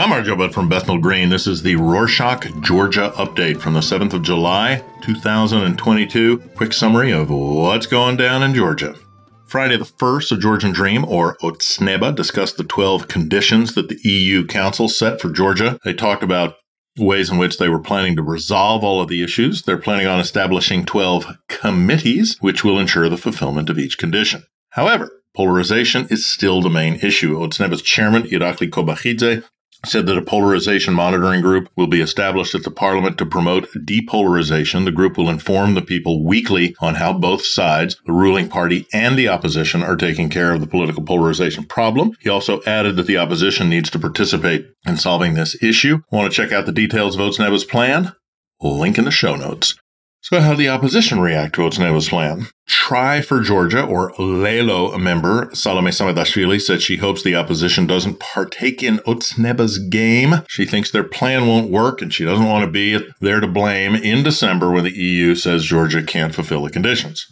Gamar Jobat from Bethnal Green. This is the Rorschach, Georgia update from the 7th of July, 2022. Quick summary of what's going down in Georgia. Friday the 1st, a Georgian Dream, or Otsneba, discussed the 12 conditions that the EU Council set for Georgia. They talked about ways in which they were planning to resolve all of the issues. They're planning on establishing 12 committees, which will ensure the fulfillment of each condition. However, Polarization is still the main issue. Otsneba's chairman, Irakli Kobakhidze, said that a polarization monitoring group will be established at the parliament to promote depolarization. The group will inform the people weekly on how both sides, the ruling party and the opposition, are taking care of the political polarization problem. He also added that the opposition needs to participate in solving this issue. Want to check out the details of Otsneba's plan? Link in the show notes. So, how did the opposition react to Otsneba's plan? Try for Georgia, or Lelo member Salome Samadashvili said she hopes the opposition doesn't partake in Otsneba's game. She thinks their plan won't work and she doesn't want to be there to blame in December when the EU says Georgia can't fulfill the conditions.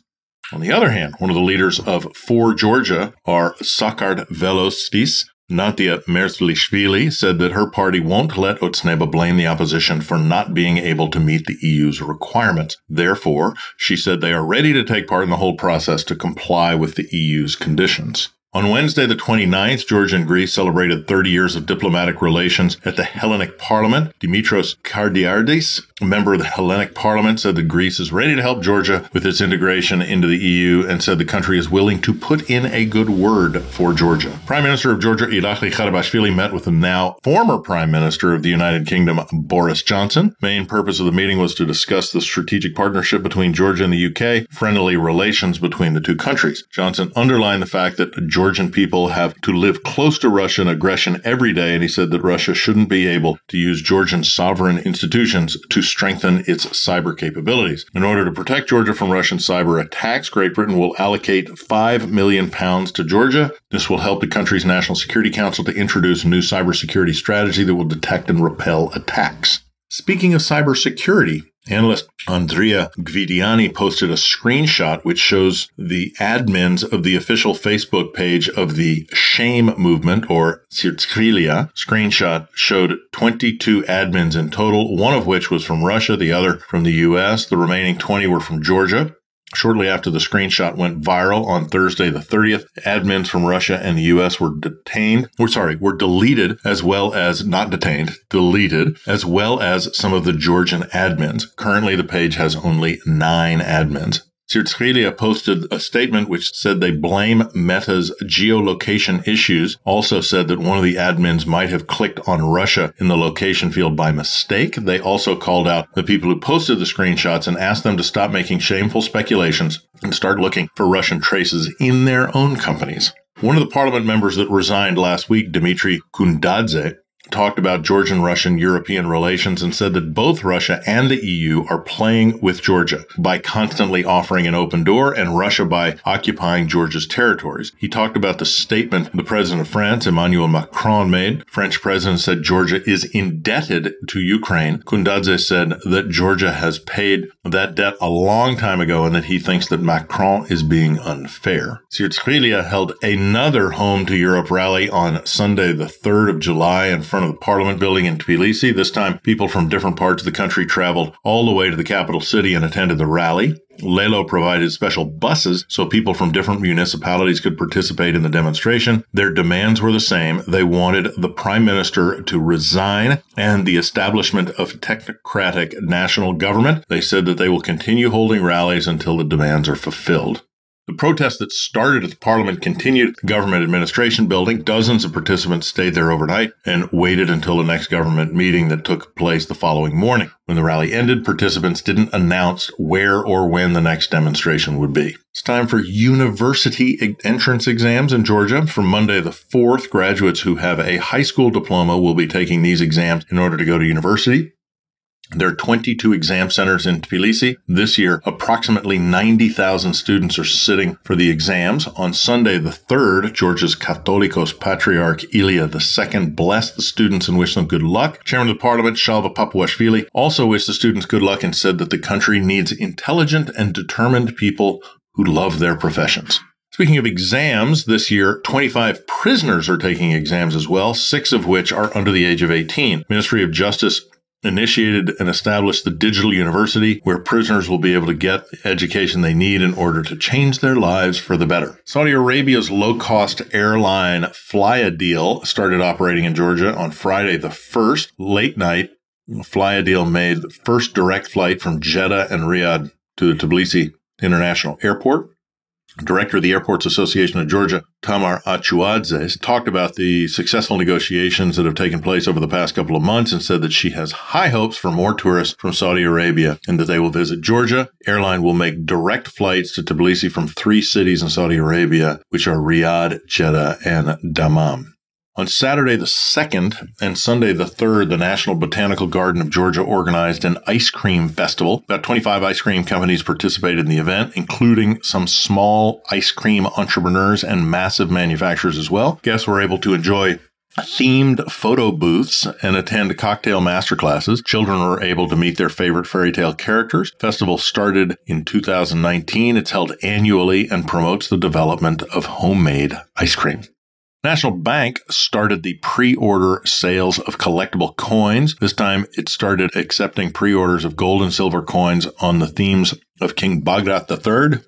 On the other hand, one of the leaders of For Georgia are Sakartvelostvis, Natia Mezvrishvili said that her party won't let Otsneba blame the opposition for not being able to meet the EU's requirements. Therefore, she said they are ready to take part in the whole process to comply with the EU's conditions. On Wednesday, the 29th, Georgia and Greece celebrated 30 years of diplomatic relations at the Hellenic Parliament. Dimitros Kardiardis, a member of the Hellenic Parliament, said that Greece is ready to help Georgia with its integration into the EU and said the country is willing to put in a good word for Georgia. Prime Minister of Georgia, Irakli Garibashvili, met with the now former Prime Minister of the United Kingdom, Boris Johnson. Main purpose of the meeting was to discuss the strategic partnership between Georgia and the UK, friendly relations between the two countries. Johnson underlined the fact that Georgian people have to live close to Russian aggression every day, and he said that Russia shouldn't be able to use Georgian sovereign institutions to strengthen its cyber capabilities. In order to protect Georgia from Russian cyber attacks, Great Britain will allocate 5 million pounds to Georgia. This will help the country's National Security Council to introduce a new cybersecurity strategy that will detect and repel attacks. Speaking of cybersecurity, Analyst Andrea Gvidiani posted a screenshot which shows the admins of the official Facebook page of the Shame Movement or Sirtskhvilia. Screenshot showed 22 admins in total, one of which was from Russia, the other from the US. The remaining 20 were from Georgia. Shortly after the screenshot went viral on Thursday the 30th, admins from Russia and the US were detained, or sorry, were deleted as well as not detained, deleted, as well as some of the Georgian admins. Currently the page has only nine admins. Sirtskhvilia posted a statement which said they blame Meta's geolocation issues. Also said that one of the admins might have clicked on Russia in the location field by mistake. They also called out the people who posted the screenshots and asked them to stop making shameful speculations and start looking for Russian traces in their own companies. One of the parliament members that resigned last week, Dmitry Khundadze, talked about Georgian Russian European relations and said that both Russia and the EU are playing with Georgia by constantly offering an open door and Russia by occupying Georgia's territories. He talked about the statement the president of France, Emmanuel Macron, made. French president said Georgia is indebted to Ukraine. Khundadze said that Georgia has paid that debt a long time ago and that he thinks that Macron is being unfair. Sirtskhvilia held another Home to Europe rally on Sunday, the 3rd of July in front front of the Parliament building in Tbilisi. This time, people from different parts of the country traveled all the way to the capital city and attended the rally. Lelo provided special buses so people from different municipalities could participate in the demonstration. Their demands were the same. They wanted the prime minister to resign and the establishment of technocratic national government. They said that they will continue holding rallies until the demands are fulfilled. The protest that started at the parliament continued the government administration building. Dozens of participants stayed there overnight and waited until the next government meeting that took place the following morning. When the rally ended, participants didn't announce where or when the next demonstration would be. It's time for university entrance exams in Georgia. From Monday the 4th, graduates who have a high school diploma will be taking these exams in order to go to university. There are 22 exam centers in Tbilisi. This year, approximately 90,000 students are sitting for the exams. On Sunday, the 3rd, Georgia's Catholicos Patriarch Ilya II blessed the students and wished them good luck. Chairman of the Parliament, Shalva Papuashvili, also wished the students good luck and said that the country needs intelligent and determined people who love their professions. Speaking of exams, this year 25 prisoners are taking exams as well, six of which are under the age of 18. Ministry of Justice initiated and established the digital university where prisoners will be able to get the education they need in order to change their lives for the better. Saudi Arabia's low-cost airline flyadeal started operating in Georgia on Friday the 1st, late night. flyadeal made the first direct flight from Jeddah and Riyadh to the Tbilisi International Airport. Director of the Airports Association of Georgia, Tamar Achuadze, talked about the successful negotiations that have taken place over the past couple of months and said that she has high hopes for more tourists from Saudi Arabia and that they will visit Georgia. Airline will make direct flights to Tbilisi from three cities in Saudi Arabia, which are Riyadh, Jeddah, and Dammam. On Saturday the 2nd and Sunday the 3rd, the National Botanical Garden of Georgia organized an ice cream festival. About 25 ice cream companies participated in the event, including some small ice cream entrepreneurs and massive manufacturers as well. Guests were able to enjoy themed photo booths and attend cocktail masterclasses. Children were able to meet their favorite fairy tale characters. Festival started in 2019. It's held annually and promotes the development of homemade ice cream. National Bank started the pre order sales of collectible coins. This time it started accepting pre orders of gold and silver coins on the themes of King Bagrat III,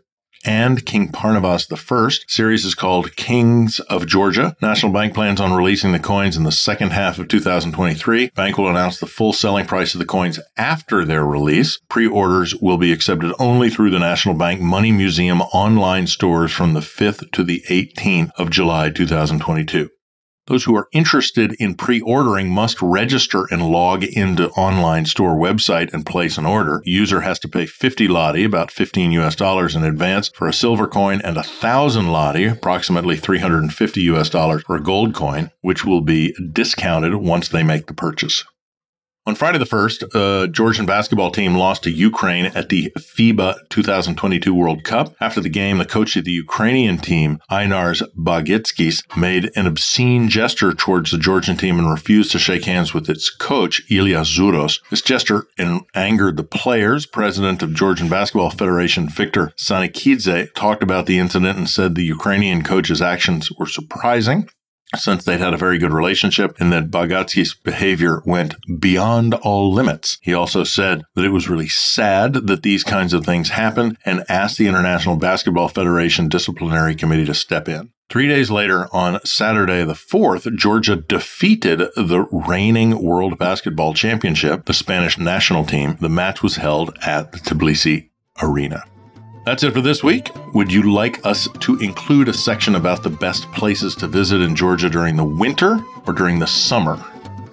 and King Parnavaz I. Series is called Kings of Georgia. National Bank plans on releasing the coins in the second half of 2023. Bank will announce the full selling price of the coins after their release. Pre-orders will be accepted only through the National Bank Money Museum online stores from the 5th to the 18th of July 2022. Those who are interested in pre-ordering must register and log into online store website and place an order. User has to pay 50 lari, about 15 US dollars in advance for a silver coin and thousand lari, approximately 350 US dollars for a gold coin, which will be discounted once they make the purchase. On Friday the 1st, a uh, Georgian basketball team lost to Ukraine at the FIBA 2022 World Cup. After the game, the coach of the Ukrainian team, Ainars Bagatskis, made an obscene gesture towards the Georgian team and refused to shake hands with its coach, Ilias Zouros. This gesture angered the players. President of Georgian Basketball Federation, Viktor Sanikidze, talked about the incident and said the Ukrainian coach's actions were surprising since they'd had a very good relationship and that Bagatsky's behavior went beyond all limits. He also said that it was really sad that these kinds of things happen and asked the International Basketball Federation Disciplinary Committee to step in. Three days later, on Saturday the 4th, Georgia defeated the reigning World Basketball Championship, the Spanish national team. The match was held at the Tbilisi Arena. That's it for this week. Would you like us to include a section about the best places to visit in Georgia during the winter or during the summer?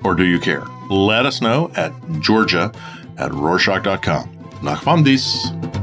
Or do you care? Let us know at georgia at rorschach.com. Nachfamdis.